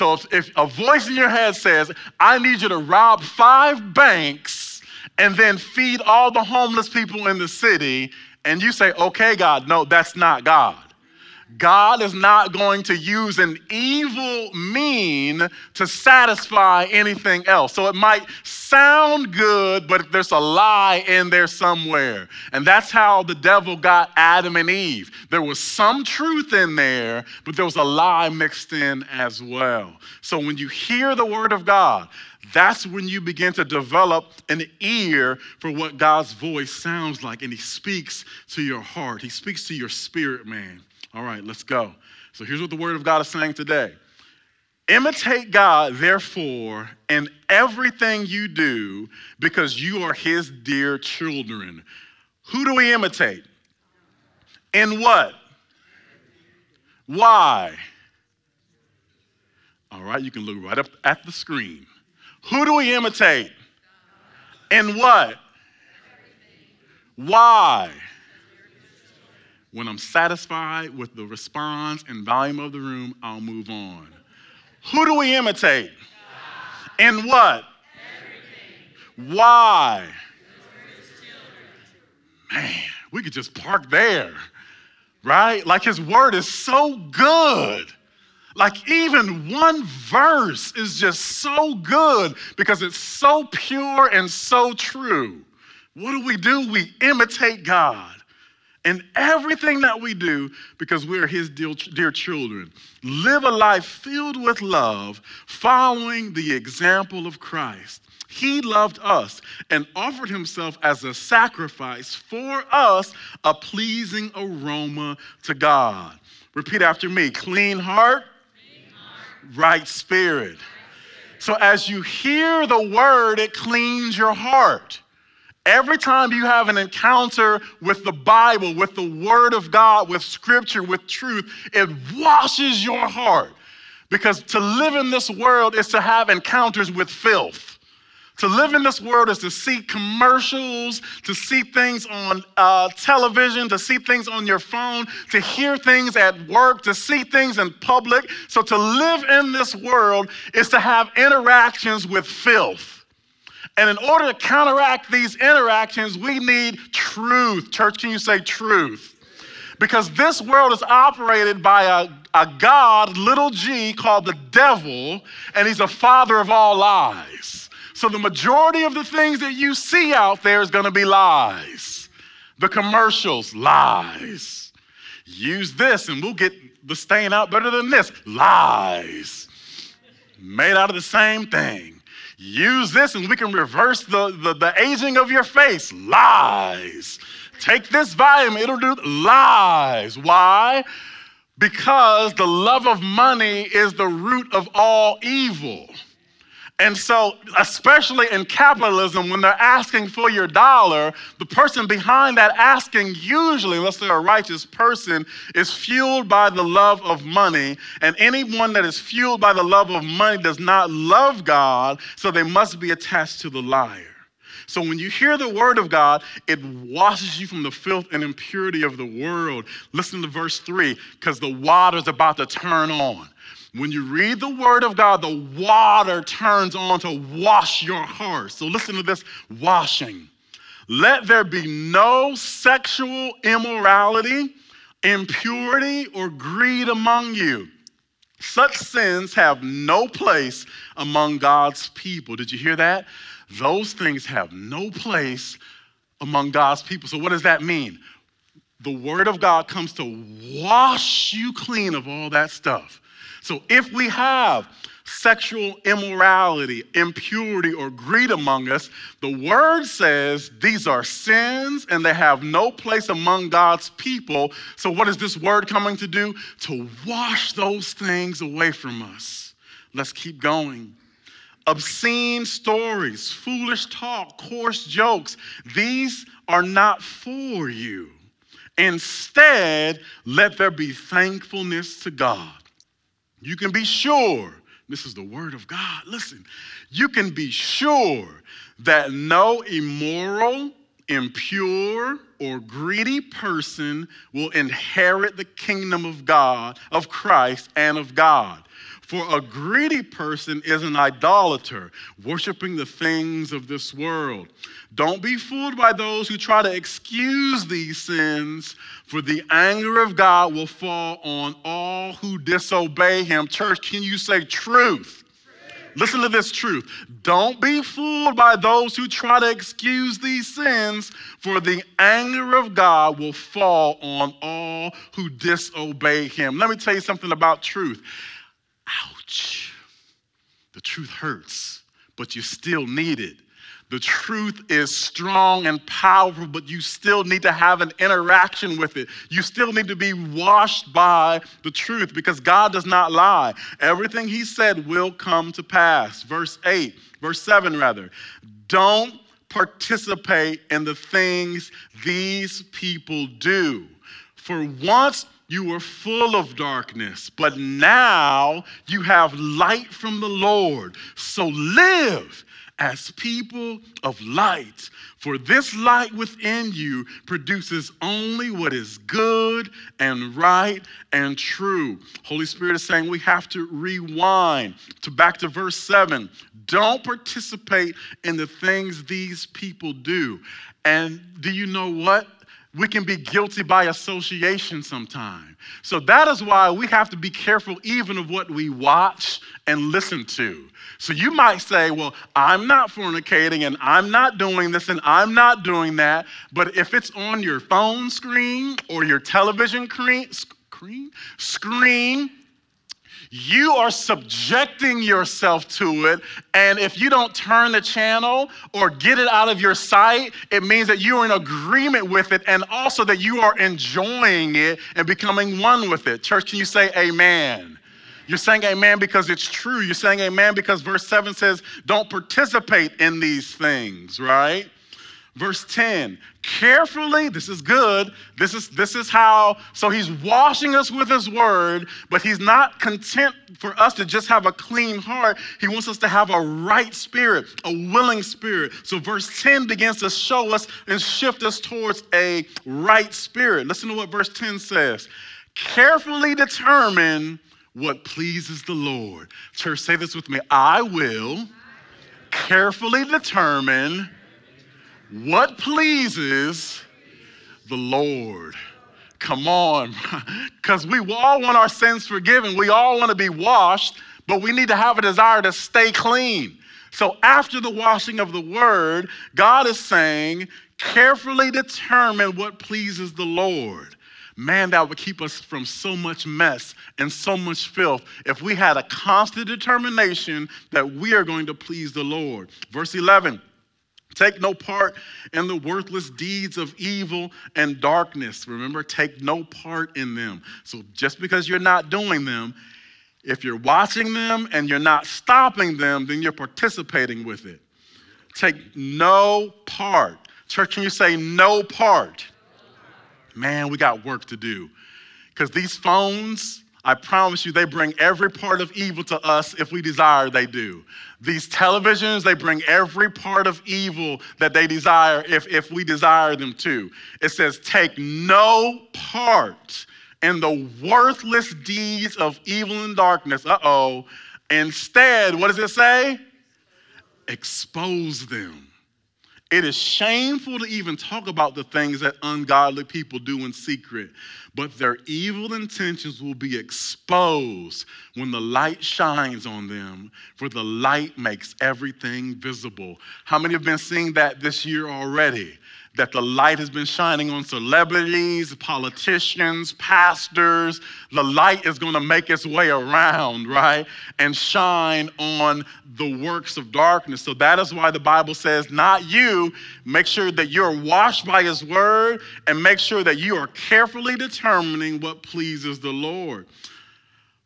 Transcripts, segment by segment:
So if, a voice in your head says, I need you to rob five banks and then feed all the homeless people in the city, and you say, okay, God, no, that's not God. God is not going to use an evil mean to satisfy anything else. So it might sound good, but there's a lie in there somewhere. And that's how the devil got Adam and Eve. There was some truth in there, but there was a lie mixed in as well. So when you hear the word of God, that's when you begin to develop an ear for what God's voice sounds like. And He speaks to your heart, He speaks to your spirit, man. All right, let's go. So here's what the Word of God is saying today Imitate God, therefore, in everything you do, because you are His dear children. Who do we imitate? In what? Why? All right, you can look right up at the screen. Who do we imitate? In what? Why? When I'm satisfied with the response and volume of the room, I'll move on. Who do we imitate? And what? Everything. Why? Man, we could just park there, right? Like his word is so good. Like even one verse is just so good because it's so pure and so true. What do we do? We imitate God in everything that we do because we're his dear, dear, children. Live a life filled with love, following the example of Christ. He loved us and offered himself as a sacrifice for us, a pleasing aroma to God. Repeat after me clean heart, clean heart. Right, spirit. right spirit. So as you hear the word, it cleans your heart. Every time you have an encounter with the Bible, with the Word of God, with Scripture, with truth, it washes your heart. Because to live in this world is to have encounters with filth. To live in this world is to see commercials, to see things on uh, television, to see things on your phone, to hear things at work, to see things in public. So to live in this world is to have interactions with filth. And in order to counteract these interactions, we need truth. Church, can you say truth? Because this world is operated by a, a God, little g, called the devil, and he's a father of all lies. So the majority of the things that you see out there is going to be lies. The commercials, lies. Use this and we'll get the stain out better than this. Lies. Made out of the same thing. Use this and we can reverse the, the, the aging of your face. Lies. Take this vitamin, it'll do lies. Why? Because the love of money is the root of all evil. And so, especially in capitalism, when they're asking for your dollar, the person behind that asking, usually, unless they're a righteous person, is fueled by the love of money. And anyone that is fueled by the love of money does not love God, so they must be attached to the liar. So when you hear the word of God, it washes you from the filth and impurity of the world. Listen to verse 3 because the water's about to turn on. When you read the word of God, the water turns on to wash your heart. So listen to this washing. Let there be no sexual immorality, impurity, or greed among you. Such sins have no place among God's people. Did you hear that? Those things have no place among God's people. So, what does that mean? The Word of God comes to wash you clean of all that stuff. So if we have sexual immorality, impurity, or greed among us, the word says these are sins and they have no place among God's people. So, what is this word coming to do? To wash those things away from us. Let's keep going. Obscene stories, foolish talk, coarse jokes, these are not for you. Instead, let there be thankfulness to God. You can be sure, this is the word of God. Listen, you can be sure that no immoral, impure, or greedy person will inherit the kingdom of God, of Christ, and of God. For a greedy person is an idolater, worshiping the things of this world. Don't be fooled by those who try to excuse these sins, for the anger of God will fall on all who disobey him. Church, can you say truth? Listen to this truth. Don't be fooled by those who try to excuse these sins, for the anger of God will fall on all who disobey him. Let me tell you something about truth. Ouch. The truth hurts, but you still need it. The truth is strong and powerful, but you still need to have an interaction with it. You still need to be washed by the truth because God does not lie. Everything He said will come to pass. Verse 8, verse 7, rather. Don't participate in the things these people do. For once you were full of darkness, but now you have light from the Lord. So live as people of light. For this light within you produces only what is good and right and true. Holy Spirit is saying we have to rewind to back to verse 7. Don't participate in the things these people do. And do you know what? We can be guilty by association sometime. So that is why we have to be careful even of what we watch and listen to. So you might say, well, I'm not fornicating and I'm not doing this and I'm not doing that. But if it's on your phone screen or your television screen, screen, screen you are subjecting yourself to it. And if you don't turn the channel or get it out of your sight, it means that you are in agreement with it and also that you are enjoying it and becoming one with it. Church, can you say amen? You're saying amen because it's true. You're saying amen because verse 7 says, don't participate in these things, right? Verse 10, carefully, this is good. This is, this is how, so he's washing us with his word, but he's not content for us to just have a clean heart. He wants us to have a right spirit, a willing spirit. So verse 10 begins to show us and shift us towards a right spirit. Listen to what verse 10 says. Carefully determine what pleases the Lord. Church, say this with me. I will carefully determine what pleases the Lord? Come on, because we all want our sins forgiven. We all want to be washed, but we need to have a desire to stay clean. So, after the washing of the word, God is saying, carefully determine what pleases the Lord. Man, that would keep us from so much mess and so much filth if we had a constant determination that we are going to please the Lord. Verse 11 Take no part in the worthless deeds of evil and darkness. Remember, take no part in them. So just because you're not doing them, if you're watching them and you're not stopping them, then you're participating with it. Take no part. Church, when you say no part, man, we got work to do. Because these phones, I promise you, they bring every part of evil to us if we desire they do. These televisions, they bring every part of evil that they desire if, if we desire them to. It says, take no part in the worthless deeds of evil and darkness. Uh oh. Instead, what does it say? Expose them. It is shameful to even talk about the things that ungodly people do in secret, but their evil intentions will be exposed when the light shines on them, for the light makes everything visible. How many have been seeing that this year already? That the light has been shining on celebrities, politicians, pastors. The light is going to make its way around, right? And shine on the works of darkness. So that is why the Bible says, not you. Make sure that you're washed by his word and make sure that you are carefully determining what pleases the Lord.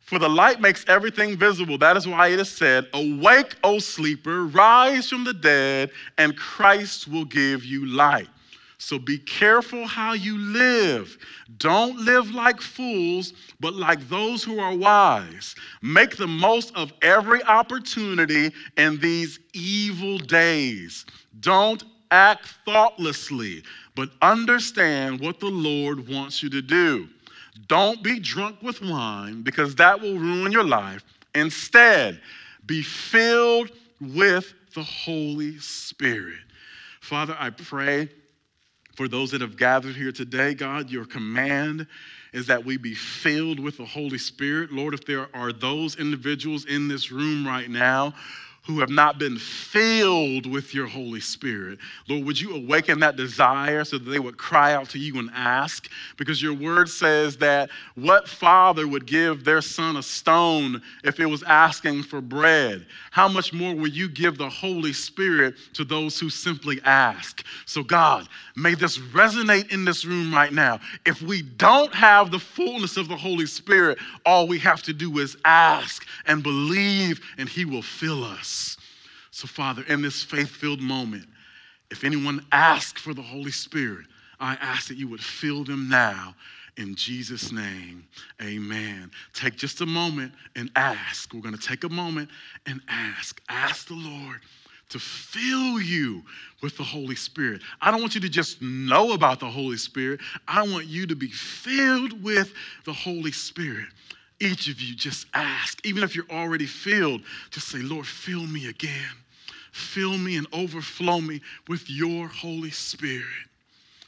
For the light makes everything visible. That is why it is said, Awake, O sleeper, rise from the dead, and Christ will give you light. So be careful how you live. Don't live like fools, but like those who are wise. Make the most of every opportunity in these evil days. Don't act thoughtlessly, but understand what the Lord wants you to do. Don't be drunk with wine, because that will ruin your life. Instead, be filled with the Holy Spirit. Father, I pray for those that have gathered here today, God, your command is that we be filled with the Holy Spirit. Lord, if there are those individuals in this room right now who have not been filled with your Holy Spirit. Lord, would you awaken that desire so that they would cry out to you and ask? Because your word says that what father would give their son a stone if it was asking for bread? How much more will you give the Holy Spirit to those who simply ask? So, God, may this resonate in this room right now. If we don't have the fullness of the Holy Spirit, all we have to do is ask and believe, and He will fill us. So, Father, in this faith filled moment, if anyone asks for the Holy Spirit, I ask that you would fill them now. In Jesus' name, amen. Take just a moment and ask. We're going to take a moment and ask. Ask the Lord to fill you with the Holy Spirit. I don't want you to just know about the Holy Spirit, I want you to be filled with the Holy Spirit. Each of you just ask, even if you're already filled, just say, Lord, fill me again. Fill me and overflow me with your Holy Spirit.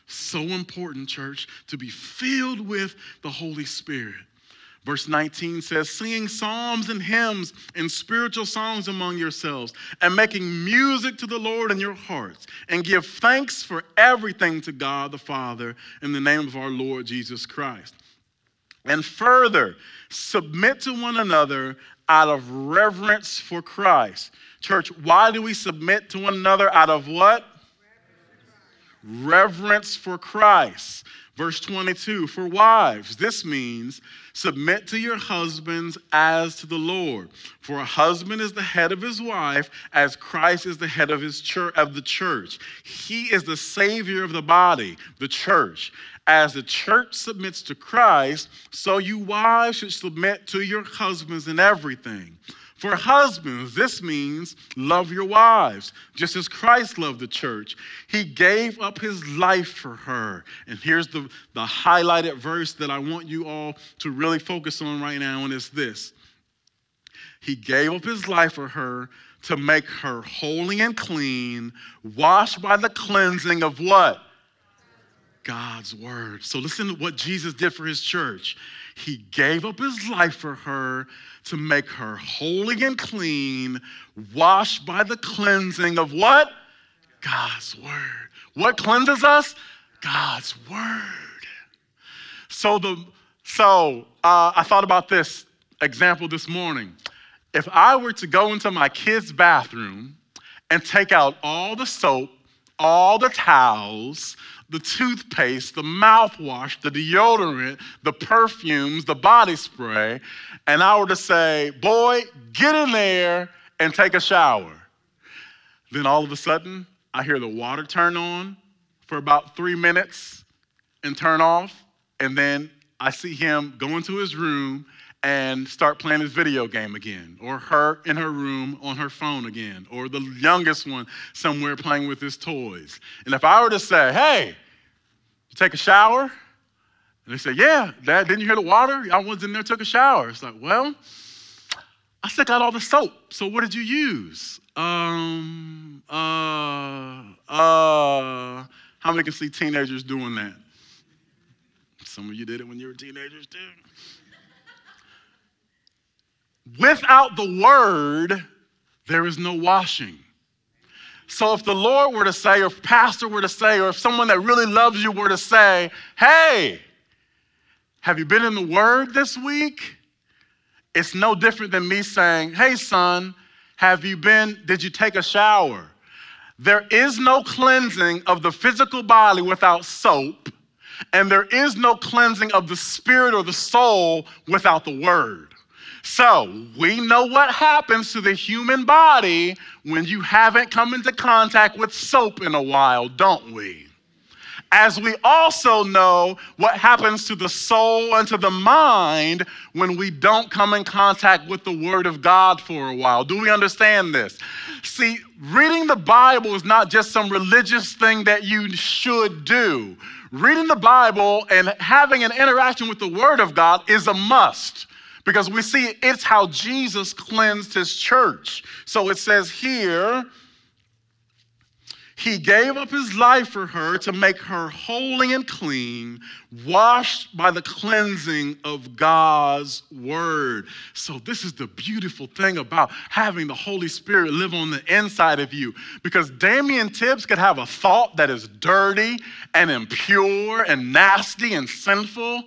So important, church, to be filled with the Holy Spirit. Verse 19 says, singing psalms and hymns and spiritual songs among yourselves, and making music to the Lord in your hearts, and give thanks for everything to God the Father in the name of our Lord Jesus Christ. And further, submit to one another out of reverence for Christ. Church, why do we submit to one another out of what? Reverence for Christ. Verse 22 For wives, this means submit to your husbands as to the Lord. For a husband is the head of his wife, as Christ is the head of his church of the church. He is the savior of the body, the church. As the church submits to Christ, so you wives should submit to your husbands in everything. For husbands, this means love your wives, just as Christ loved the church. He gave up his life for her. And here's the, the highlighted verse that I want you all to really focus on right now, and it's this He gave up his life for her to make her holy and clean, washed by the cleansing of what? God's word. So listen to what Jesus did for his church. He gave up his life for her to make her holy and clean, washed by the cleansing of what? God's word. What cleanses us? God's word. So the so uh, I thought about this example this morning. If I were to go into my kid's bathroom and take out all the soap, all the towels, the toothpaste, the mouthwash, the deodorant, the perfumes, the body spray, and I were to say, Boy, get in there and take a shower. Then all of a sudden, I hear the water turn on for about three minutes and turn off, and then I see him go into his room and start playing his video game again, or her in her room on her phone again, or the youngest one somewhere playing with his toys. And if I were to say, hey, you take a shower? And they say, yeah, Dad, didn't you hear the water? I was in there, took a shower. It's like, well, I still got all the soap. So what did you use? Um, uh, uh, how many can see teenagers doing that? Some of you did it when you were teenagers too. Without the word, there is no washing. So if the Lord were to say, or if pastor were to say, or if someone that really loves you were to say, hey, have you been in the word this week? It's no different than me saying, hey, son, have you been, did you take a shower? There is no cleansing of the physical body without soap, and there is no cleansing of the spirit or the soul without the word. So we know what happens to the human body when you haven't come into contact with soap in a while, don't we? As we also know what happens to the soul and to the mind when we don't come in contact with the Word of God for a while. Do we understand this? See, reading the Bible is not just some religious thing that you should do. Reading the Bible and having an interaction with the Word of God is a must because we see it's how Jesus cleansed his church. So it says here, he gave up his life for her to make her holy and clean, washed by the cleansing of God's word. So, this is the beautiful thing about having the Holy Spirit live on the inside of you. Because Damian Tibbs could have a thought that is dirty and impure and nasty and sinful,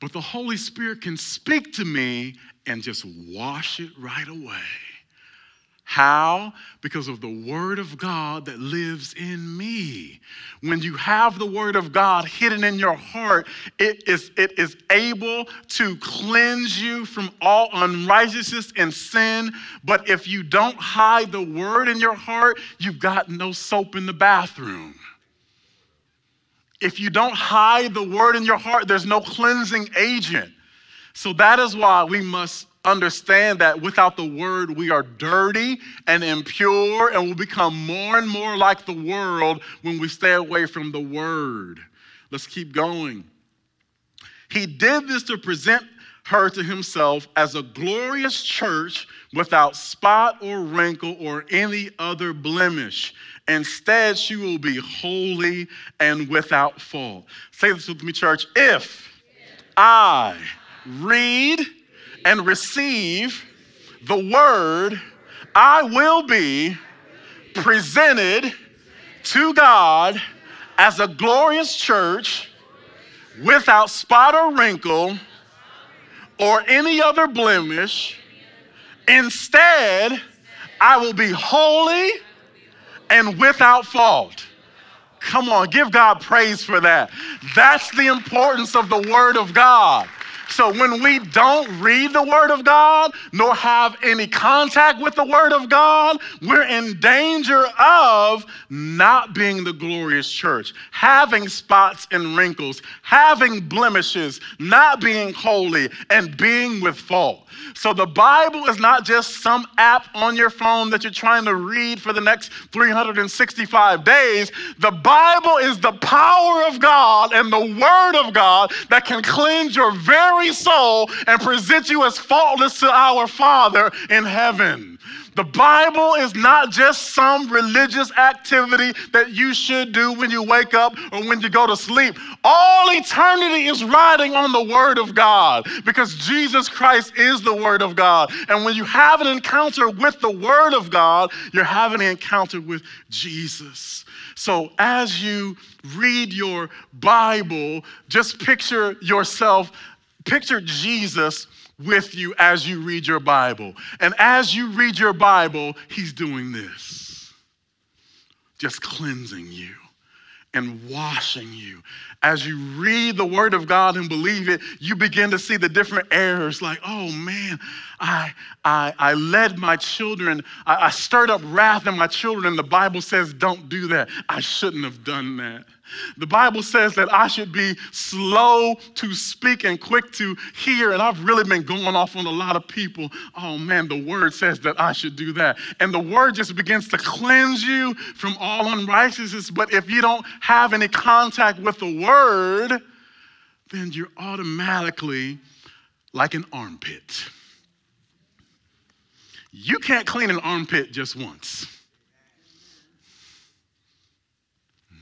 but the Holy Spirit can speak to me and just wash it right away. How? Because of the Word of God that lives in me. When you have the Word of God hidden in your heart, it is, it is able to cleanse you from all unrighteousness and sin. But if you don't hide the Word in your heart, you've got no soap in the bathroom. If you don't hide the Word in your heart, there's no cleansing agent. So that is why we must understand that without the word, we are dirty and impure and will become more and more like the world when we stay away from the word. Let's keep going. He did this to present her to himself as a glorious church without spot or wrinkle or any other blemish. Instead, she will be holy and without fault. Say this with me, church. If I read, and receive the word, I will be presented to God as a glorious church without spot or wrinkle or any other blemish. Instead, I will be holy and without fault. Come on, give God praise for that. That's the importance of the Word of God. So when we don't read the Word of God, nor have any contact with the Word of God, we're in danger of not being the glorious church, having spots and wrinkles, having blemishes, not being holy, and being with fault. So the Bible is not just some app on your phone that you're trying to read for the next 365 days. The Bible is the power of God and the Word of God that can cleanse your very soul and present you as faultless to our Father in heaven. The Bible is not just some religious activity that you should do when you wake up or when you go to sleep. All eternity is riding on the Word of God because Jesus Christ is the Word of God. And when you have an encounter with the Word of God, you're having an encounter with Jesus. So as you read your Bible, just picture yourself, picture Jesus with you as you read your Bible. And as you read your Bible, He's doing this just cleansing you and washing you. As you read the Word of God and believe it, you begin to see the different errors like, oh man, I, I, I led my children, I, I stirred up wrath in my children, and the Bible says, don't do that. I shouldn't have done that. The Bible says that I should be slow to speak and quick to hear. And I've really been going off on a lot of people. Oh man, the word says that I should do that. And the word just begins to cleanse you from all unrighteousness. But if you don't have any contact with the word, then you're automatically like an armpit. You can't clean an armpit just once.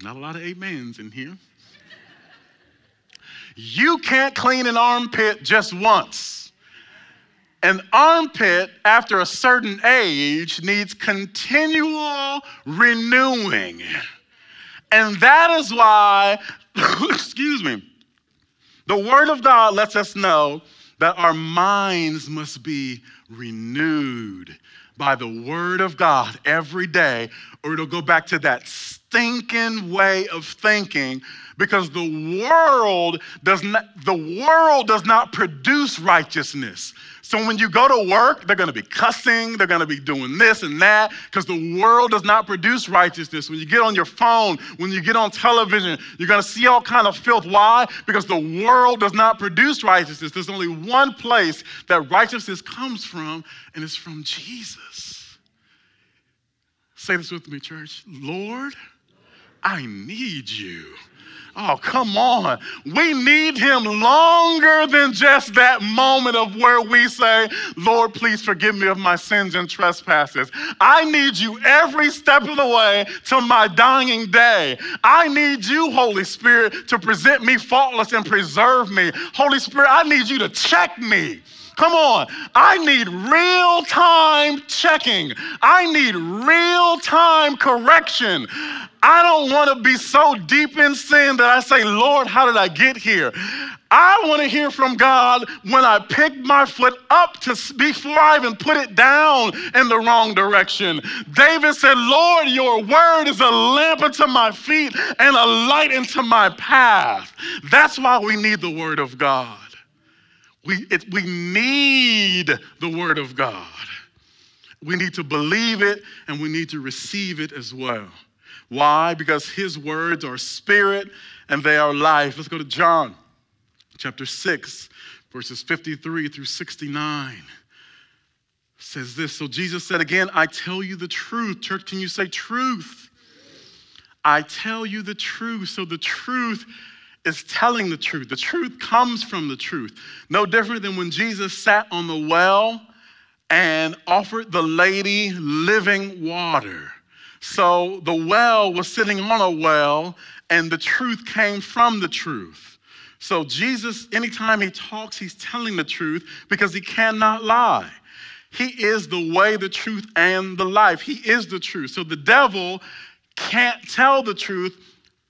Not a lot of amens in here. You can't clean an armpit just once. An armpit, after a certain age, needs continual renewing. And that is why, excuse me, the Word of God lets us know that our minds must be renewed by the Word of God every day, or it'll go back to that stinking way of thinking because the world does not the world does not produce righteousness. So when you go to work, they're going to be cussing, they're going to be doing this and that because the world does not produce righteousness. When you get on your phone, when you get on television, you're going to see all kind of filth. Why? Because the world does not produce righteousness. There's only one place that righteousness comes from, and it's from Jesus. Say this with me, church. Lord, I need you. Oh, come on. We need him longer than just that moment of where we say, Lord, please forgive me of my sins and trespasses. I need you every step of the way to my dying day. I need you, Holy Spirit, to present me faultless and preserve me. Holy Spirit, I need you to check me. Come on. I need real time checking. I need real time correction. I don't want to be so deep in sin that I say, Lord, how did I get here? I want to hear from God when I pick my foot up to before I even put it down in the wrong direction. David said, Lord, your word is a lamp unto my feet and a light into my path. That's why we need the word of God. We, it, we need the Word of God. We need to believe it and we need to receive it as well. Why? Because His words are spirit and they are life. Let's go to John chapter 6, verses 53 through 69. It says this So Jesus said again, I tell you the truth. Church, can you say truth? I tell you the truth. So the truth is telling the truth. The truth comes from the truth. No different than when Jesus sat on the well and offered the lady living water. So the well was sitting on a well, and the truth came from the truth. So Jesus, anytime he talks, he's telling the truth because he cannot lie. He is the way, the truth, and the life. He is the truth. So the devil can't tell the truth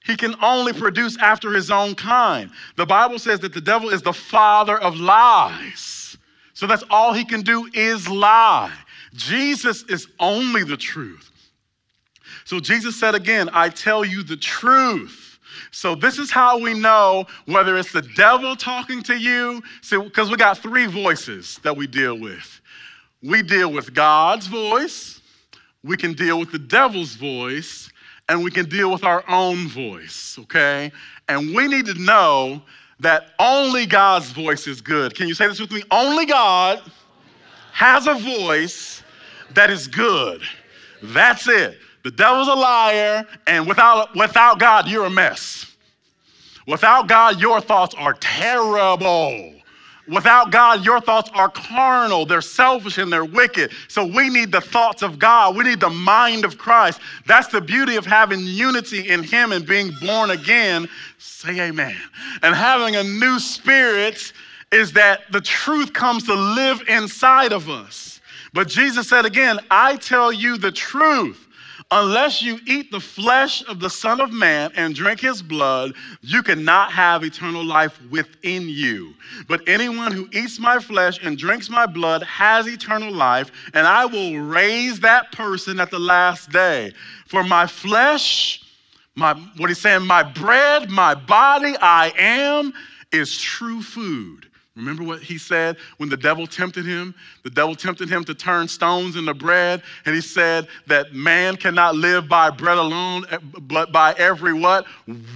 he can only produce after his own kind. The Bible says that the devil is the father of lies. So that's all he can do is lie. Jesus is only the truth. So Jesus said again, I tell you the truth. So this is how we know whether it's the devil talking to you. Because we got three voices that we deal with. We deal with God's voice, we can deal with the devil's voice, and we can deal with our own voice, okay? And we need to know that only God's voice is good. Can you say this with me? Only God has a voice that is good. That's it. The devil's a liar, and without, without God, you're a mess. Without God, your thoughts are terrible. Without God, your thoughts are carnal, they're selfish, and they're wicked. So we need the thoughts of God. We need the mind of Christ. That's the beauty of having unity in Him and being born again. Say amen. And having a new spirit is that the truth comes to live inside of us. But Jesus said again, I tell you the truth. Unless you eat the flesh of the Son of Man and drink his blood, you cannot have eternal life within you. But anyone who eats my flesh and drinks my blood has eternal life, and I will raise that person at the last day. For my flesh, my what he's saying, my bread, my body, I am, is true food Remember what he said when the devil tempted him? The devil tempted him to turn stones into bread, and he said that man cannot live by bread alone, eh, but by every what?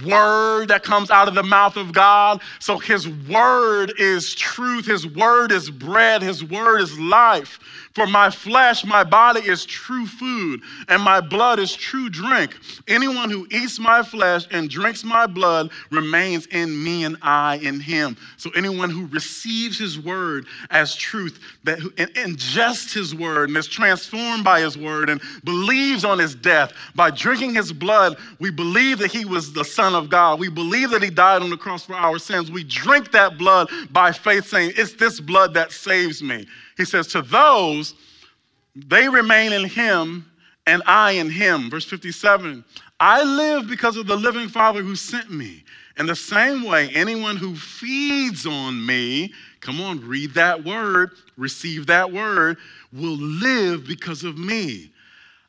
Word that comes out of the mouth of God. So his word is truth, his word is bread, his word is life. For my flesh, my body is true food, and my blood is true drink. Anyone who eats my flesh and drinks my blood remains in me and I in him. So anyone who receives his word as truth, that and ingests his word and is transformed by his word and believes on his death, by drinking his blood, we believe that he was the Son of God. We believe that he died on the cross for our sins. We drink that blood by faith, saying, It's this blood that saves me. He says, To those, they remain in him and I in him. Verse 57 I live because of the living Father who sent me. In the same way, anyone who feeds on me, come on, read that word, receive that word, will live because of me.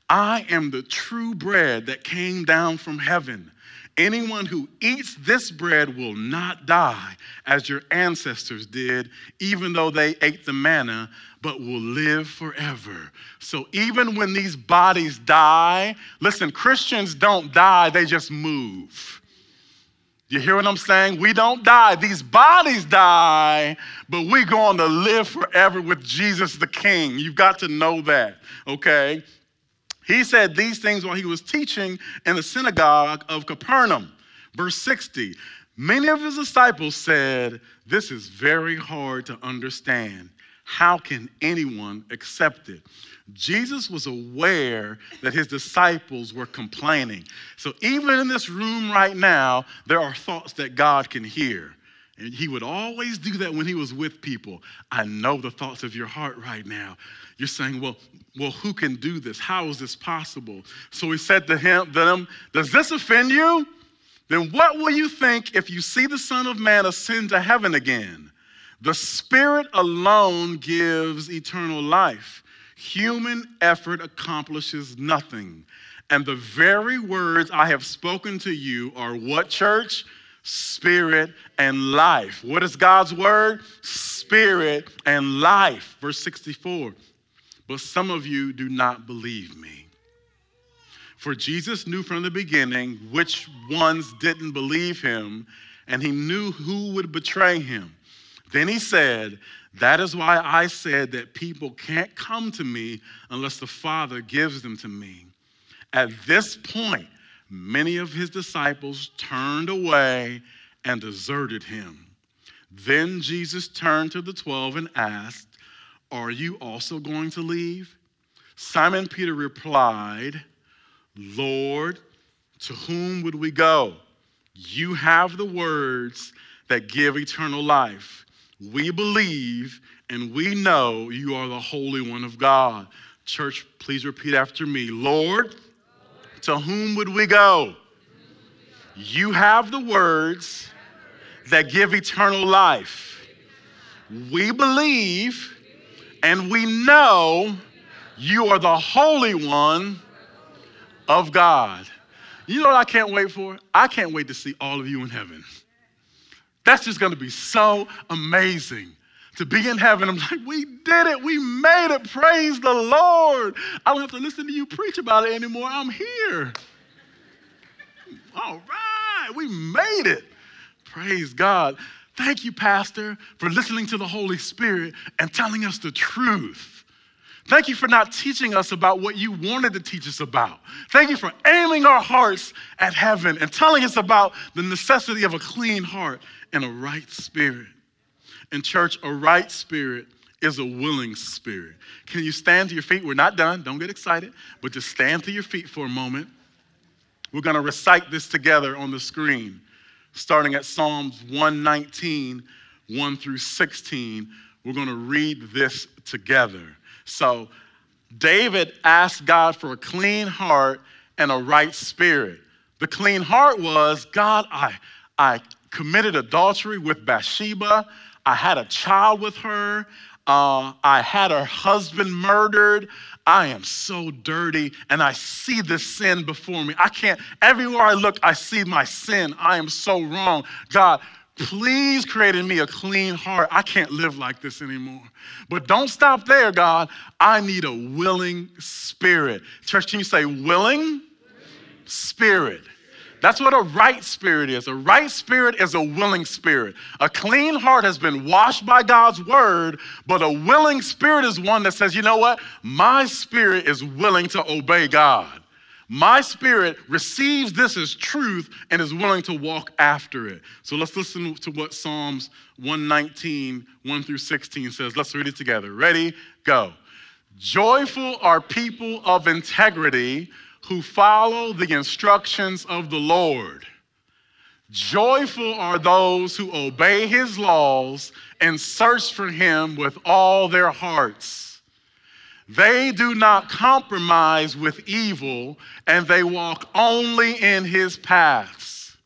I am the true bread that came down from heaven. Anyone who eats this bread will not die as your ancestors did, even though they ate the manna, but will live forever. So even when these bodies die, listen, Christians don't die, they just move. You hear what I'm saying? We don't die. These bodies die, but we're going to live forever with Jesus the King. You've got to know that, okay? He said these things while he was teaching in the synagogue of Capernaum. Verse 60 Many of his disciples said, This is very hard to understand. How can anyone accept it? Jesus was aware that his disciples were complaining. So even in this room right now, there are thoughts that God can hear. And he would always do that when he was with people. I know the thoughts of your heart right now. You're saying, well, well, who can do this? How is this possible? So he said to him, them, Does this offend you? Then what will you think if you see the Son of Man ascend to heaven again? The Spirit alone gives eternal life. Human effort accomplishes nothing. And the very words I have spoken to you are what, church? Spirit and life. What is God's word? Spirit and life. Verse 64. But some of you do not believe me. For Jesus knew from the beginning which ones didn't believe him, and he knew who would betray him. Then he said, That is why I said that people can't come to me unless the Father gives them to me. At this point, many of his disciples turned away and deserted him. Then Jesus turned to the twelve and asked, Are you also going to leave? Simon Peter replied, Lord, to whom would we go? You have the words that give eternal life. We believe and we know you are the Holy One of God. Church, please repeat after me Lord, to whom would we go? You have the words that give eternal life. We believe and we know you are the Holy One of God. You know what I can't wait for? I can't wait to see all of you in heaven. That's just to be so amazing to be in heaven. I'm like, we did it. We made it. Praise the Lord. I don't have to listen to you preach about it anymore. I'm here. All right. We made it. Praise God. Thank you, Pastor, for listening to the Holy Spirit and telling us the truth. Thank you for not teaching us about what you wanted to teach us about. Thank you for aiming our hearts at heaven and telling us about the necessity of a clean heart and a right spirit. In church, a right spirit is a willing spirit. Can you stand to your feet? We're not done. Don't get excited, but just stand to your feet for a moment. We're going to recite this together on the screen, starting at Psalms 119, 1 through 16. We're going to read this together. So, David asked God for a clean heart and a right spirit. The clean heart was God, I, I committed adultery with Bathsheba. I had a child with her. Uh, I had her husband murdered. I am so dirty and I see this sin before me. I can't, everywhere I look, I see my sin. I am so wrong. God, please create in me a clean heart. I can't live like this anymore. But don't stop there, God. I need a willing spirit. Church, can you say willing? willing. Spirit. That's what a right spirit is. A right spirit is a willing spirit. A clean heart has been washed by God's word, but a willing spirit is one that says, you know what? My spirit is willing to obey God. My spirit receives this as truth and is willing to walk after it. So let's listen to what Psalms 119, 1 through 16 says. Let's read it together. Ready? Go. Joyful are people of integrity who follow the instructions of the Lord. Joyful are those who obey his laws and search for him with all their hearts. They do not compromise with evil, and they walk only in his paths.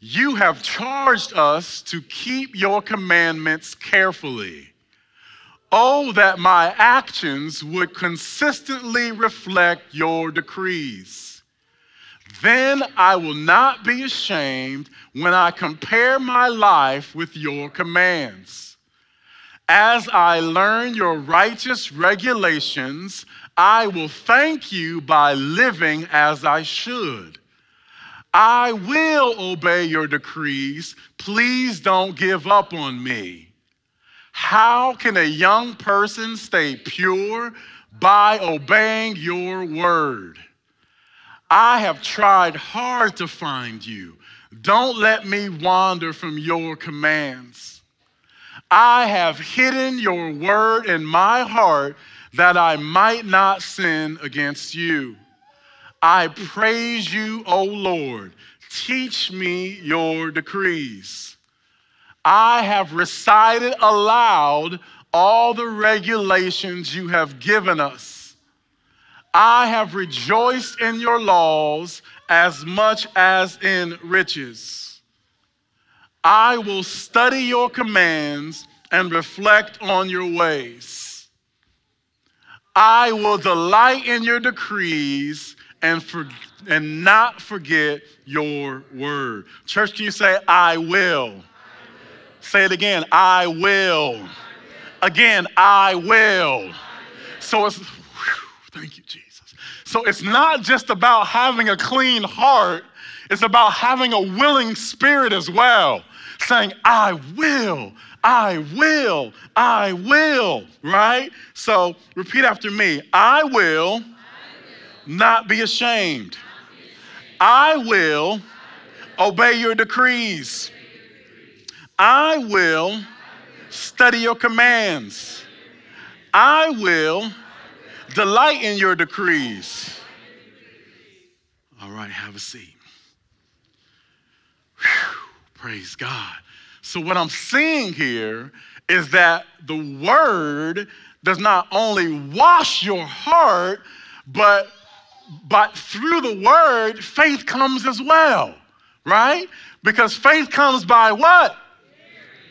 You have charged us to keep your commandments carefully. Oh, that my actions would consistently reflect your decrees. Then I will not be ashamed when I compare my life with your commands. As I learn your righteous regulations, I will thank you by living as I should. I will obey your decrees. Please don't give up on me. How can a young person stay pure? By obeying your word. I have tried hard to find you. Don't let me wander from your commands. I have hidden your word in my heart that I might not sin against you. I praise you, O Lord. Teach me your decrees. I have recited aloud all the regulations you have given us. I have rejoiced in your laws as much as in riches. I will study your commands and reflect on your ways. I will delight in your decrees and, for, and not forget your word. Church, can you say, I will? I will. Say it again, I will. Again, I will. So it's, whew, thank you, Jesus. So it's not just about having a clean heart, it's about having a willing spirit as well. Saying, I will, I will, I will, right? So repeat after me I will, not be ashamed. I will obey your decrees. I will study your commands. I will delight in your decrees. All right, have a seat. Whew, praise God. So, what I'm seeing here is that the word does not only wash your heart, but, but through the word, faith comes as well, right? Because faith comes by what?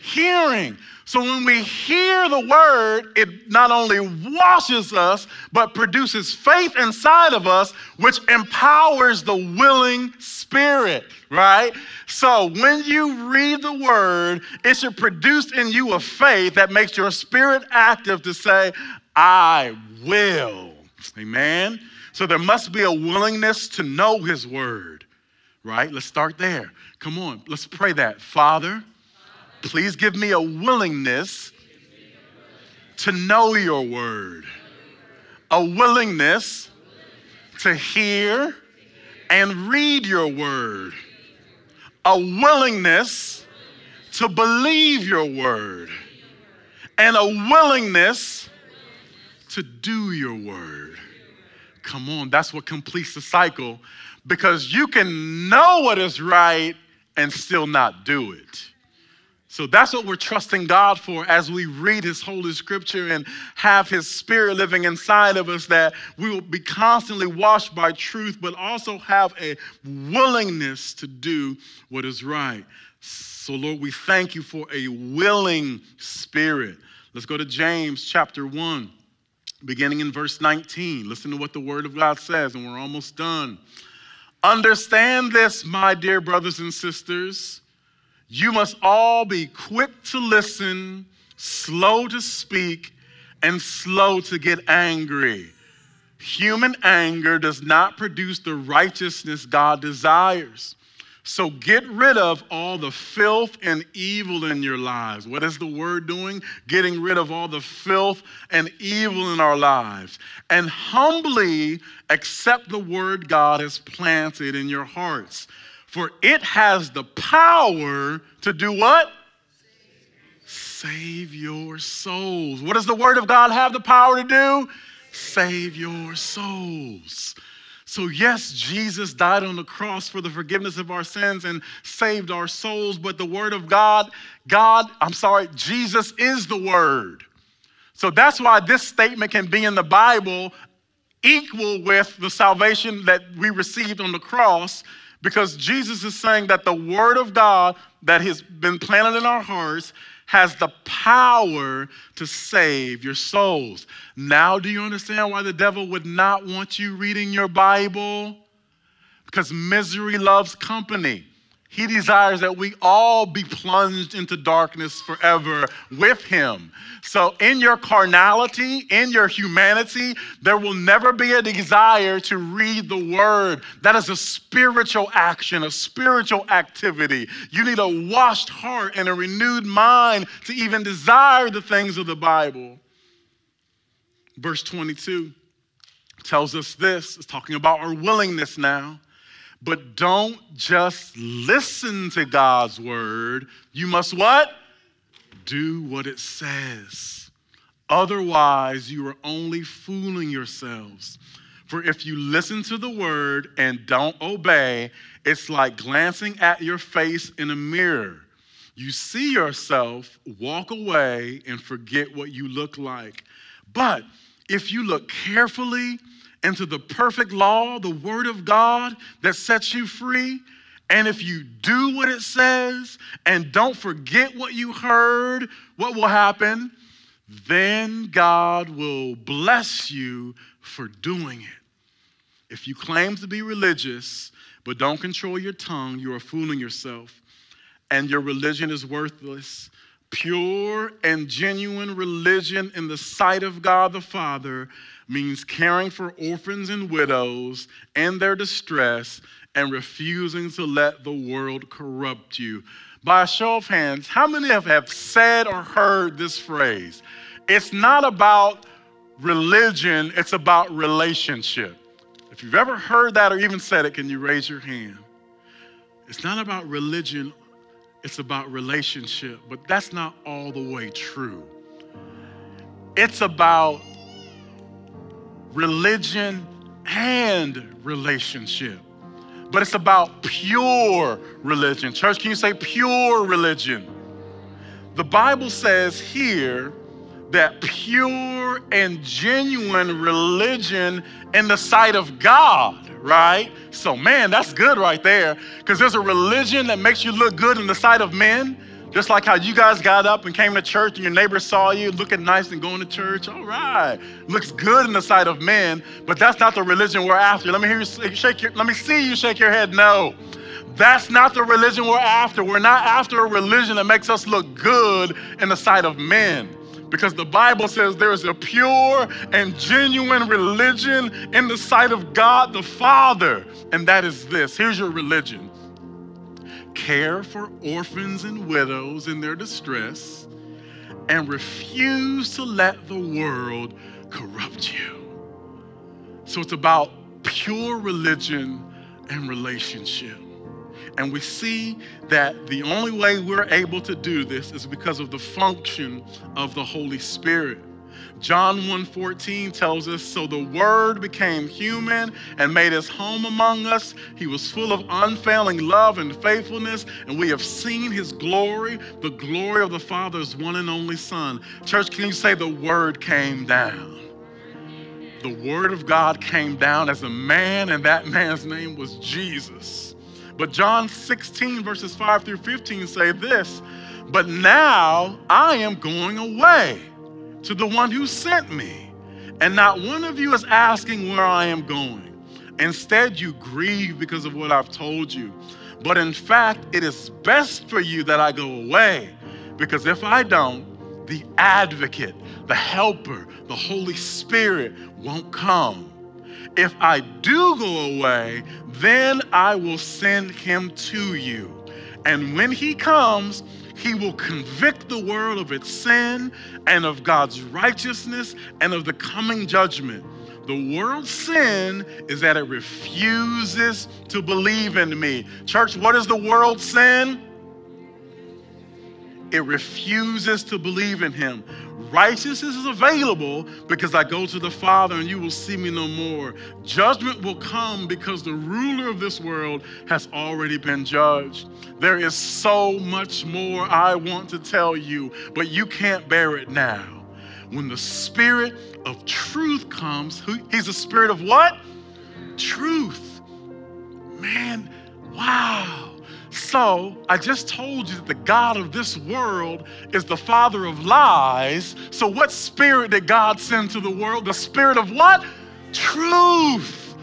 Hearing. So when we hear the word, it not only washes us, but produces faith inside of us, which empowers the willing spirit, right? So when you read the word, it should produce in you a faith that makes your spirit active to say, I will. Amen. So there must be a willingness to know his word, right? Let's start there. Come on, let's pray that. Father, Please give me a willingness to know your word, a willingness to hear and read your word, a willingness to believe your word, and a willingness to do your word. Come on, that's what completes the cycle because you can know what is right and still not do it. So that's what we're trusting God for as we read His Holy Scripture and have His Spirit living inside of us, that we will be constantly washed by truth, but also have a willingness to do what is right. So, Lord, we thank you for a willing spirit. Let's go to James chapter 1, beginning in verse 19. Listen to what the Word of God says, and we're almost done. Understand this, my dear brothers and sisters. You must all be quick to listen, slow to speak, and slow to get angry. Human anger does not produce the righteousness God desires. So get rid of all the filth and evil in your lives. What is the word doing? Getting rid of all the filth and evil in our lives. And humbly accept the word God has planted in your hearts for it has the power to do what? Save your souls. What does the Word of God have the power to do? Save your souls. So, yes, Jesus died on the cross for the forgiveness of our sins and saved our souls, but the Word of God, God, I'm sorry, Jesus is the Word. So that's why this statement can be in the Bible equal with the salvation that we received on the cross because Jesus is saying that the Word of God that has been planted in our hearts has the power to save your souls. Now, do you understand why the devil would not want you reading your Bible? Because misery loves company. He desires that we all be plunged into darkness forever with Him. So, in your carnality, in your humanity, there will never be a desire to read the Word. That is a spiritual action, a spiritual activity. You need a washed heart and a renewed mind to even desire the things of the Bible. Verse 22 tells us this, it's talking about our willingness now. But don't just listen to God's word. You must what? Do what it says. Otherwise, you are only fooling yourselves. For if you listen to the word and don't obey, it's like glancing at your face in a mirror. You see yourself, walk away, and forget what you look like. But if you look carefully into the perfect law, the word of God that sets you free, and if you do what it says and don't forget what you heard, what will happen? Then God will bless you for doing it. If you claim to be religious but don't control your tongue, you are fooling yourself, and your religion is worthless. Pure and genuine religion in the sight of God the Father means caring for orphans and widows and their distress and refusing to let the world corrupt you. By a show of hands, how many of have said or heard this phrase? It's not about religion, it's about relationship. If you've ever heard that or even said it, can you raise your hand? It's not about religion, it's about relationship, but that's not all the way true. It's about religion and relationship. But it's about pure religion. Church, can you say pure religion? The Bible says here that pure and genuine religion in the sight of God, right? So, man, that's good right there. Because there's a religion that makes you look good in the sight of men. Just like how you guys got up and came to church and your neighbor saw you looking nice and going to church. All right. Looks good in the sight of men, but that's not the religion we're after. Let me hear you shake your, let me see you shake your head. No. That's not the religion we're after. We're not after a religion that makes us look good in the sight of men because the Bible says there is a pure and genuine religion in the sight of God the Father, and that is this. Here's your religion care for orphans and widows in their distress, and refuse to let the world corrupt you. So it's about pure religion and relationship. And we see that the only way we're able to do this is because of the function of the Holy Spirit. John 1:14 tells us, "So the word became human and made his home among us. He was full of unfailing love and faithfulness, and we have seen his glory, the glory of the Father's one and only Son." Church, can you say the word came down? The word of God came down as a man, and that man's name was Jesus. But John 16, verses 5 through 15 say this But now I am going away to the one who sent me, and not one of you is asking where I am going. Instead, you grieve because of what I've told you. But in fact, it is best for you that I go away, because if I don't, the advocate, the helper, the Holy Spirit won't come. If I do go away, then I will send him to you. And when he comes, he will convict the world of its sin and of God's righteousness and of the coming judgment. The world's sin is that it refuses to believe in me. Church, what is the world's sin? It refuses to believe in him. Righteousness is available because I go to the Father and you will see me no more. Judgment will come because the ruler of this world has already been judged. There is so much more I want to tell you, but you can't bear it now. When the Spirit of truth comes, he's the Spirit of what? Truth. Man, wow. So I just told you that the God of this world is the father of lies. So what spirit did God send to the world? The spirit of what? Truth.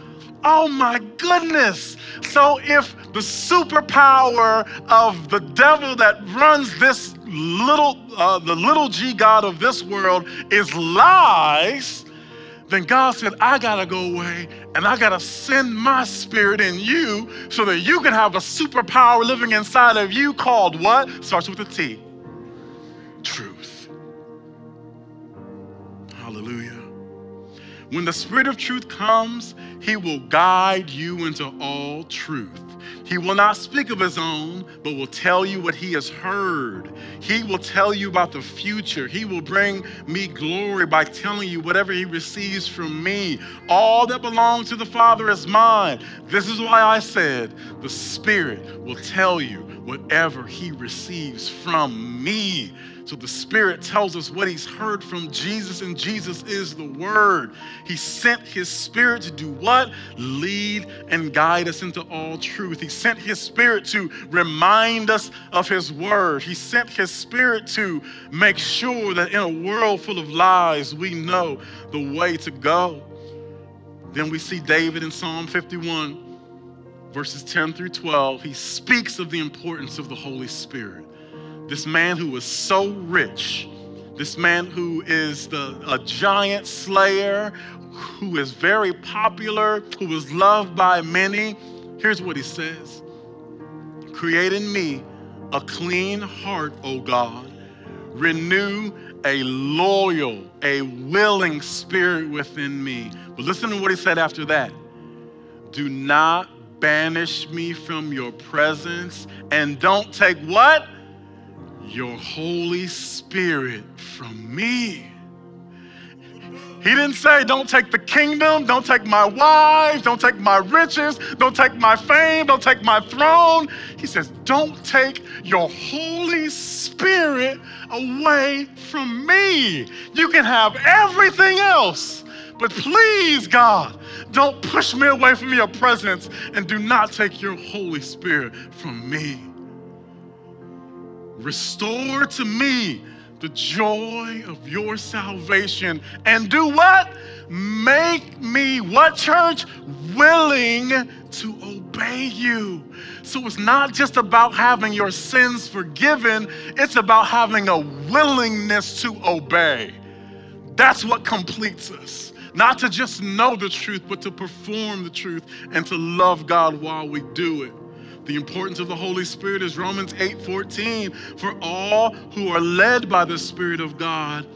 Oh my goodness. So if the superpower of the devil that runs this little, uh, the little g God of this world is lies, then God said, I got to go away and I got to send my spirit in you so that you can have a superpower living inside of you called what? Starts with a T. Truth. Hallelujah. When the Spirit of truth comes, he will guide you into all truth. He will not speak of his own, but will tell you what he has heard. He will tell you about the future. He will bring me glory by telling you whatever he receives from me. All that belongs to the Father is mine. This is why I said, the Spirit will tell you whatever he receives from me. So the Spirit tells us what He's heard from Jesus, and Jesus is the Word. He sent His Spirit to do what? Lead and guide us into all truth. He sent His Spirit to remind us of His Word. He sent His Spirit to make sure that in a world full of lies, we know the way to go. Then we see David in Psalm 51, verses 10 through 12. He speaks of the importance of the Holy Spirit this man who was so rich, this man who is the, a giant slayer, who is very popular, who was loved by many. Here's what he says Create in me a clean heart, O God. Renew a loyal, a willing spirit within me. But listen to what he said after that. Do not banish me from your presence and don't take what? Your Holy Spirit from me. He didn't say, Don't take the kingdom, don't take my wives, don't take my riches, don't take my fame, don't take my throne. He says, Don't take your Holy Spirit away from me. You can have everything else, but please, God, don't push me away from your presence and do not take your Holy Spirit from me. Restore to me the joy of your salvation and do what? Make me, what church? Willing to obey you. So it's not just about having your sins forgiven, it's about having a willingness to obey. That's what completes us. Not to just know the truth, but to perform the truth and to love God while we do it. The importance of the Holy Spirit is Romans 8:14. For all who are led by the Spirit of God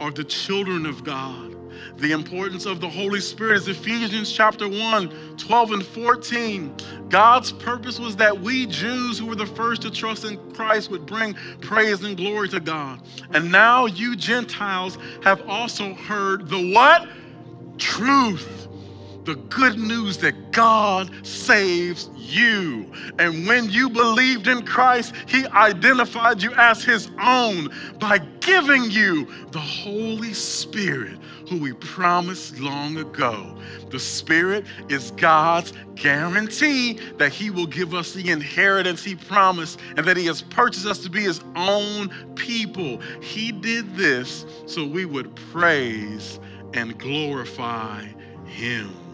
are the children of God. The importance of the Holy Spirit is Ephesians chapter 1, 12 and 14. God's purpose was that we Jews who were the first to trust in Christ would bring praise and glory to God. And now you Gentiles have also heard the what? Truth the good news that God saves you. And when you believed in Christ, He identified you as His own by giving you the Holy Spirit, who He promised long ago. The Spirit is God's guarantee that He will give us the inheritance He promised and that He has purchased us to be His own people. He did this so we would praise and glorify Him.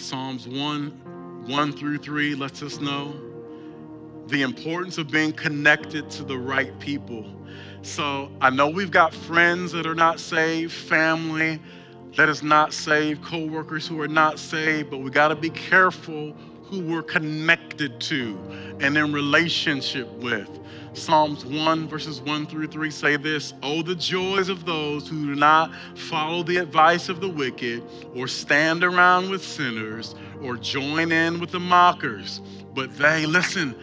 Psalms 1 1 through 3 lets us know the importance of being connected to the right people. So I know we've got friends that are not saved, family that is not saved, coworkers who are not saved, but we got to be careful who we're connected to and in relationship with. Psalms 1, verses 1 through 3 say this Oh, the joys of those who do not follow the advice of the wicked, or stand around with sinners, or join in with the mockers. But they, listen,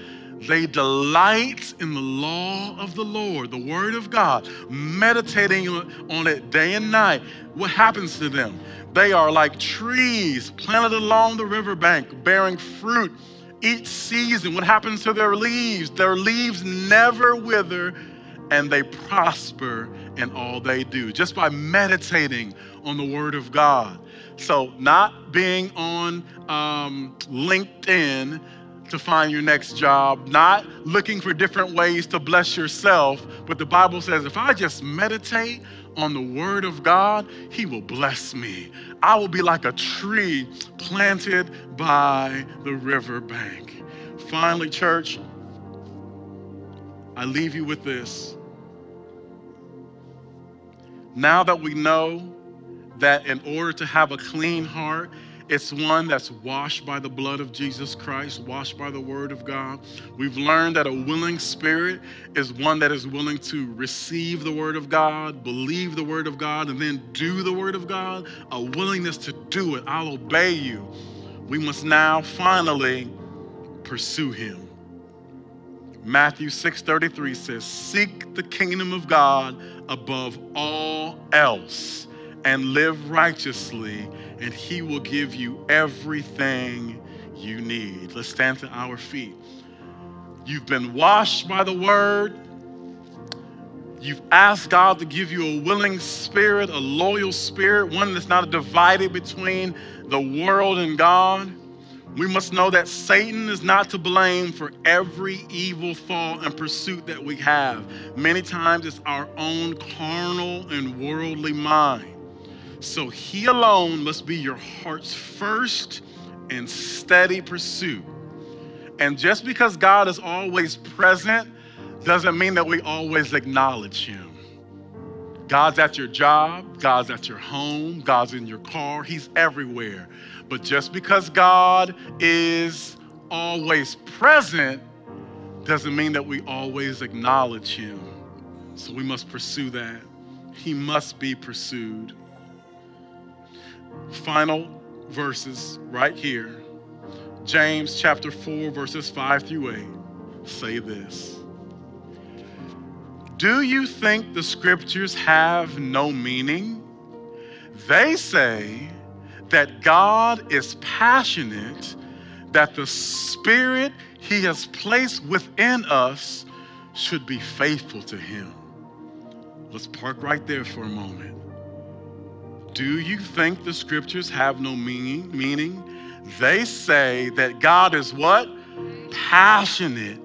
they delight in the law of the Lord, the word of God, meditating on it day and night. What happens to them? They are like trees planted along the riverbank, bearing fruit each season. What happens to their leaves? Their leaves never wither and they prosper in all they do just by meditating on the Word of God. So, not being on um, LinkedIn to find your next job, not looking for different ways to bless yourself, but the Bible says if I just meditate on the word of God, he will bless me. I will be like a tree planted by the riverbank. Finally, church, I leave you with this. Now that we know that in order to have a clean heart It's one that's washed by the blood of Jesus Christ, washed by the word of God. We've learned that a willing spirit is one that is willing to receive the word of God, believe the word of God, and then do the word of God. A willingness to do it. I'll obey you. We must now finally pursue him. Matthew 6:33 says, "Seek the kingdom of God above all else and live righteously, and he will give you everything you need." Let's stand to our feet. You've been washed by the word. You've asked God to give you a willing spirit, a loyal spirit, one that's not divided between the world and God. We must know that Satan is not to blame for every evil thought and pursuit that we have. Many times it's our own carnal and worldly mind. So he alone must be your heart's first and steady pursuit. And just because God is always present doesn't mean that we always acknowledge him. God's at your job, God's at your home, God's in your car, he's everywhere. But just because God is always present doesn't mean that we always acknowledge him. So we must pursue that. He must be pursued. Final verses right here. James chapter 4, verses 5 through 8 say this Do you think the scriptures have no meaning? They say that God is passionate, that the spirit he has placed within us should be faithful to him. Let's park right there for a moment. Do you think the scriptures have no meaning? Meaning, they say that God is what? Passionate.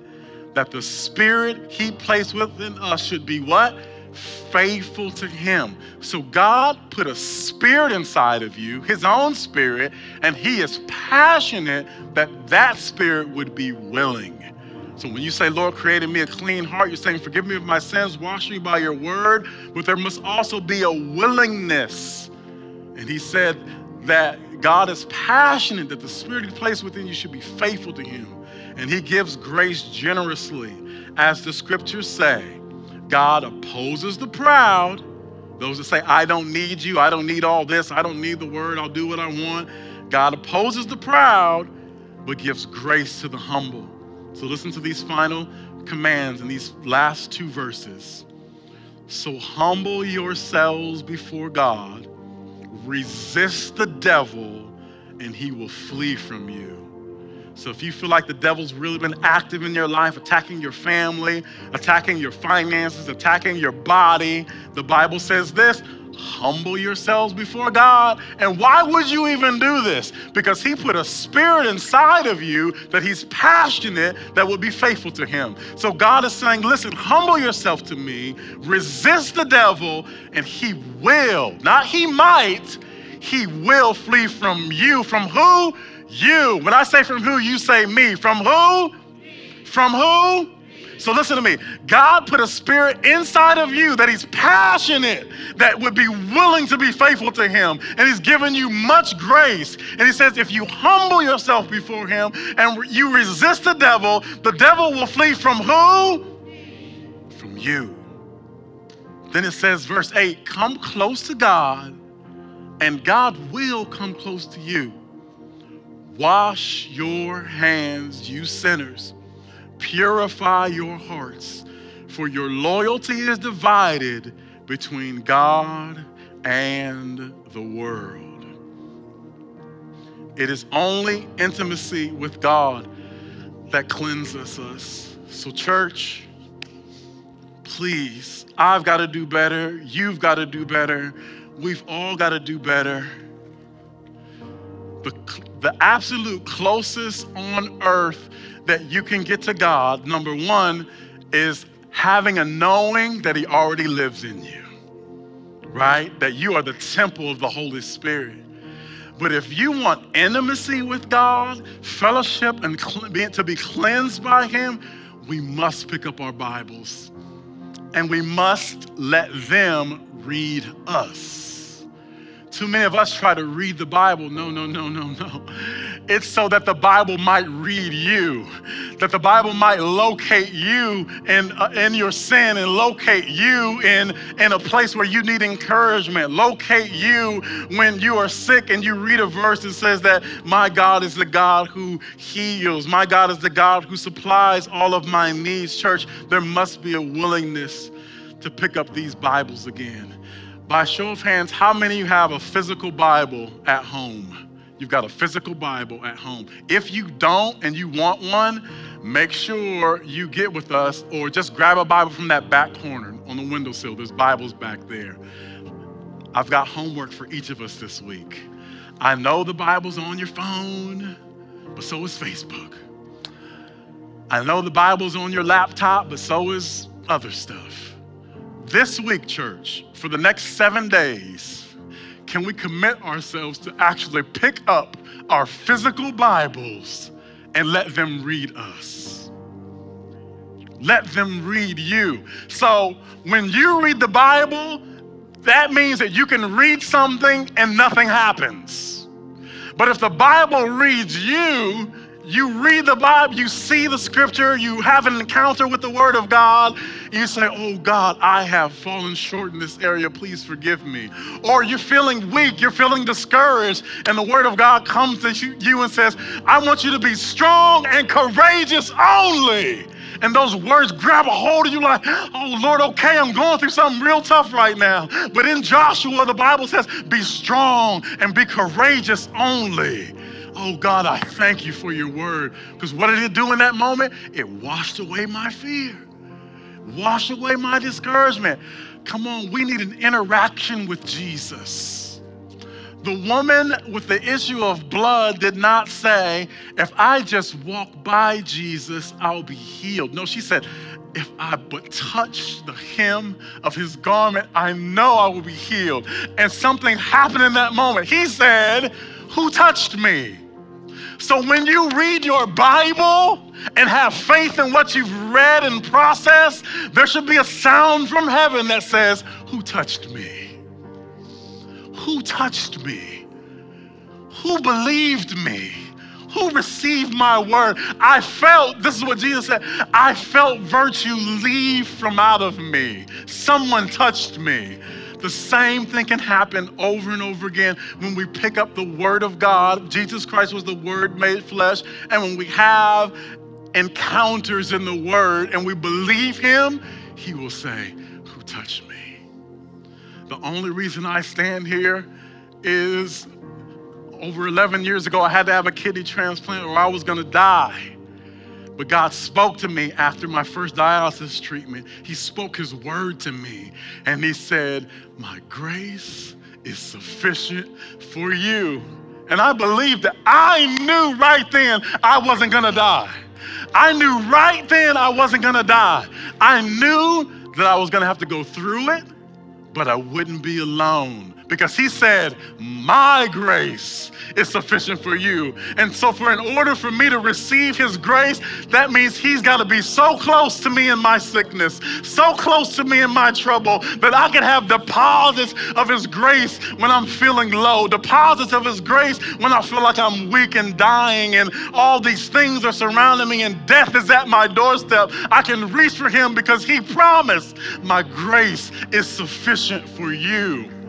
That the spirit he placed within us should be what? Faithful to him. So God put a spirit inside of you, his own spirit, and he is passionate that that spirit would be willing. So when you say, Lord, created me a clean heart, you're saying, forgive me of my sins, wash me by your word, but there must also be a willingness. And he said that God is passionate that the spirit he placed within you should be faithful to him. And he gives grace generously. As the scriptures say, God opposes the proud. Those that say, I don't need you, I don't need all this, I don't need the word, I'll do what I want. God opposes the proud, but gives grace to the humble. So listen to these final commands in these last two verses. So humble yourselves before God resist the devil and he will flee from you. So if you feel like the devil's really been active in your life, attacking your family, attacking your finances, attacking your body, the Bible says this humble yourselves before God. And why would you even do this? Because He put a spirit inside of you that He's passionate that will be faithful to Him. So God is saying, listen, humble yourself to me, resist the devil, and He will, not He might, He will flee from you. From who? You. When I say from who, you say me. From who? From who? So listen to me. God put a spirit inside of you that He's passionate, that would be willing to be faithful to Him. And He's given you much grace. And He says, if you humble yourself before Him and you resist the devil, the devil will flee from who? From you. Then it says, verse 8 come close to God, and God will come close to you. Wash your hands, you sinners Purify your hearts, for your loyalty is divided between God and the world. It is only intimacy with God that cleanses us. So, church, please, I've got to do better. You've got to do better. We've all got to do better. The, the absolute closest on earth that you can get to God, number one, is having a knowing that He already lives in you, right? That you are the temple of the Holy Spirit. But if you want intimacy with God, fellowship, and to be cleansed by Him, we must pick up our Bibles and we must let them read us. Too many of us try to read the Bible. No, no, no, no, no. It's so that the Bible might read you, that the Bible might locate you in, uh, in your sin and locate you in, in a place where you need encouragement, locate you when you are sick and you read a verse that says that my God is the God who heals, my God is the God who supplies all of my needs. Church, there must be a willingness to pick up these Bibles again. By show of hands, how many of you have a physical Bible at home? You've got a physical Bible at home. If you don't and you want one, make sure you get with us or just grab a Bible from that back corner on the windowsill. There's Bibles back there. I've got homework for each of us this week. I know the Bible's on your phone, but so is Facebook. I know the Bible's on your laptop, but so is other stuff. This week, church, for the next seven days, can we commit ourselves to actually pick up our physical Bibles and let them read us? Let them read you. So when you read the Bible, that means that you can read something and nothing happens. But if the Bible reads you, you read the Bible, you see the scripture, you have an encounter with the Word of God, you say, Oh God, I have fallen short in this area, please forgive me. Or you're feeling weak, you're feeling discouraged, and the Word of God comes to you and says, I want you to be strong and courageous only. And those words grab a hold of you like, oh Lord, okay, I'm going through something real tough right now. But in Joshua, the Bible says, be strong and be courageous only. Oh God, I thank you for your word. Because what did it do in that moment? It washed away my fear, washed away my discouragement. Come on, we need an interaction with Jesus. The woman with the issue of blood did not say, if I just walk by Jesus, I'll be healed. No, she said, if I but touch the hem of his garment, I know I will be healed. And something happened in that moment. He said, Who touched me? So when you read your Bible and have faith in what you've read and processed, there should be a sound from heaven that says, Who touched me? Who touched me? Who believed me? Who received my word? I felt, this is what Jesus said, I felt virtue leave from out of me. Someone touched me. The same thing can happen over and over again when we pick up the Word of God. Jesus Christ was the Word made flesh. And when we have encounters in the Word and we believe Him, He will say, Who touched me? The only reason I stand here is over 11 years ago, I had to have a kidney transplant or I was going to die. But God spoke to me after my first dialysis treatment. He spoke His word to me, and He said, My grace is sufficient for you. And I believed that I knew right then I wasn't gonna die. I knew right then I wasn't gonna die. I knew that I was gonna have to go through it, but I wouldn't be alone because he said, My grace is sufficient for you. And so, for in order for me to receive his grace, that means he's got to be so close to me in my sickness, so close to me in my trouble, that I can have deposits of his grace when I'm feeling low, deposits of his grace when I feel like I'm weak and dying, and all these things are surrounding me, and death is at my doorstep. I can reach for him because he promised, My grace is sufficient for you.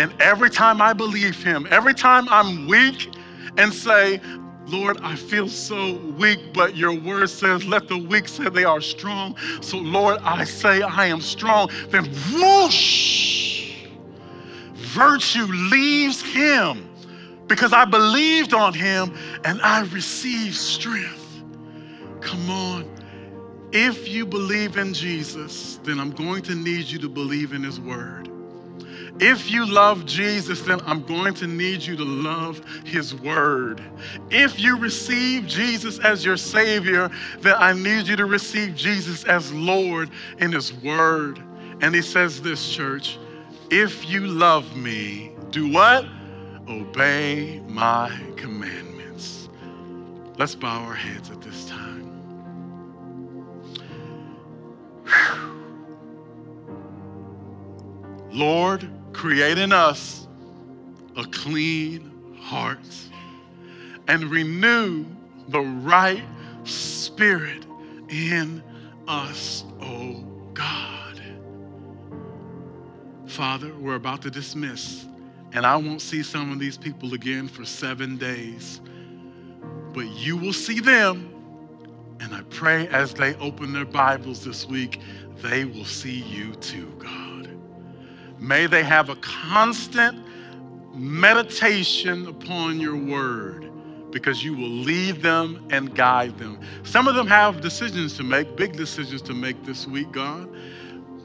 And every time I believe Him, every time I'm weak and say, Lord, I feel so weak, but your word says, let the weak say they are strong. So, Lord, I say I am strong. Then, whoosh, virtue leaves him because I believed on him and I received strength. Come on. If you believe in Jesus, then I'm going to need you to believe in his word. If you love Jesus, then I'm going to need you to love his word. If you receive Jesus as your Savior, then I need you to receive Jesus as Lord in his word. And he says this, church if you love me, do what? Obey my commandments. Let's bow our heads at this time. Lord, create in us a clean heart and renew the right spirit in us, oh God. Father, we're about to dismiss, and I won't see some of these people again for seven days, but you will see them. And I pray as they open their Bibles this week, they will see you too, God. May they have a constant meditation upon your word because you will lead them and guide them. Some of them have decisions to make, big decisions to make this week, God.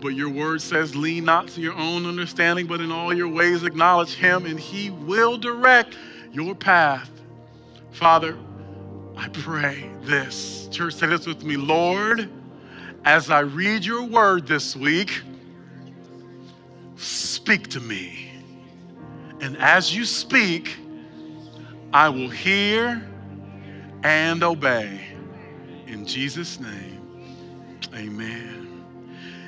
But your word says, lean not to your own understanding, but in all your ways acknowledge him, and he will direct your path. Father, I pray this. Church, say this with me. Lord, as I read your word this week, speak to me. And as you speak, I will hear and obey. In Jesus' name, amen.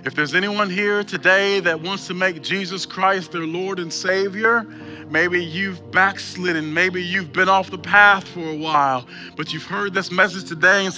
If there's anyone here today that wants to make Jesus Christ their Lord and Savior, maybe you've backslidden, maybe you've been off the path for a while, but you've heard this message today and